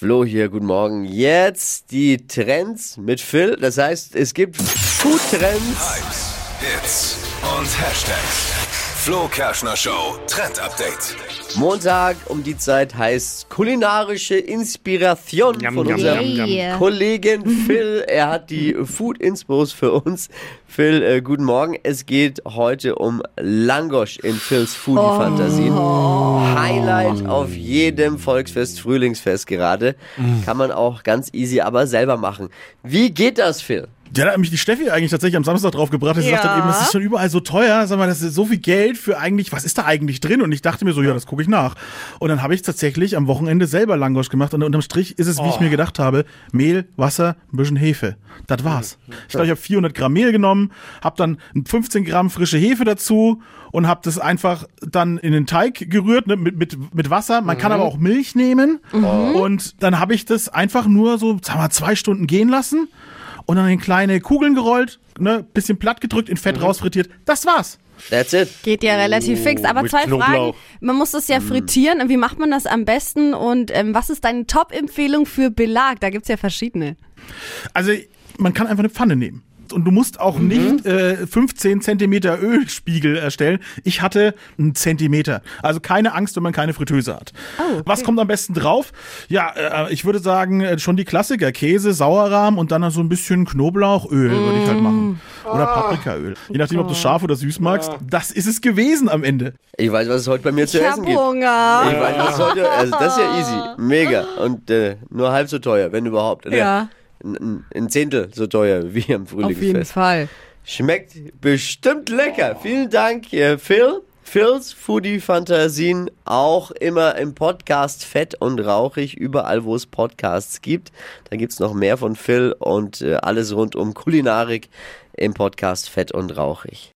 Flo hier, guten Morgen. Jetzt die Trends mit Phil. Das heißt, es gibt Food-Trends. Hypes, Hits und Hashtags. Flo Kerschner Show Trend Update. Montag um die Zeit heißt kulinarische Inspiration Yum, von yum, unserem yum, yum. Kollegen Phil. Er hat die Food-Inspos für uns. Phil, äh, guten Morgen. Es geht heute um Langosch in Phils Foodie-Fantasien. Highlight auf jedem Volksfest, Frühlingsfest gerade. Kann man auch ganz easy aber selber machen. Wie geht das, Phil? Ja, da hat mich die Steffi eigentlich tatsächlich am Samstag drauf gebracht. Sie Ja. sagt dann eben, das ist schon überall so teuer. Sag mal, das ist so viel Geld für eigentlich, was ist da eigentlich drin? Und ich dachte mir so, ja, das gucke ich nach. Und dann habe ich tatsächlich am Wochenende selber Langosch gemacht. Und unterm Strich ist es, wie ich mir gedacht habe, Mehl, Wasser, ein bisschen Hefe. Das war's. Ich glaube, ich habe 400 Gramm Mehl genommen, habe dann 15 Gramm frische Hefe dazu und habe das einfach dann in den Teig gerührt ne, mit, mit, mit Wasser. Man kann aber auch Milch nehmen. Und dann habe ich das einfach nur so, sagen wir mal, zwei Stunden gehen lassen und dann in kleine Kugeln gerollt, ne, bisschen platt gedrückt, in Fett rausfrittiert. Das war's. That's it. Geht ja relativ fix. Aber zwei Fragen. Knoblauch. Man muss das ja frittieren. Wie macht man das am besten? Und ähm, was ist deine Top-Empfehlung für Belag? Da gibt's ja verschiedene. Also man kann einfach eine Pfanne nehmen. Und du musst auch nicht äh, 15 Zentimeter Ölspiegel erstellen. Ich hatte einen Zentimeter. Also keine Angst, wenn man keine Fritteuse hat. okay. Was kommt am besten drauf? Ja, äh, ich würde sagen, äh, schon die Klassiker. Käse, Sauerrahm und dann noch so ein bisschen Knoblauchöl würde ich halt machen. Oder Paprikaöl. Je nachdem, ob du scharf oder süß magst. Das ist es gewesen am Ende. Ich weiß, was es heute bei mir zu Ich essen hab gibt. Hunger. Ich weiß, was heute, also das ist ja easy. Mega. Und äh, nur halb so teuer, wenn überhaupt. Oder Ja. Ein, Zehntel so teuer wie am Auf jeden. Fall. Schmeckt bestimmt lecker. Vielen Dank, äh, Phil. Phils Foodie-Fantasien auch immer im Podcast Fett und Rauchig, überall wo es Podcasts gibt. Da gibt's noch mehr von Phil und äh, alles rund um Kulinarik im Podcast Fett und Rauchig.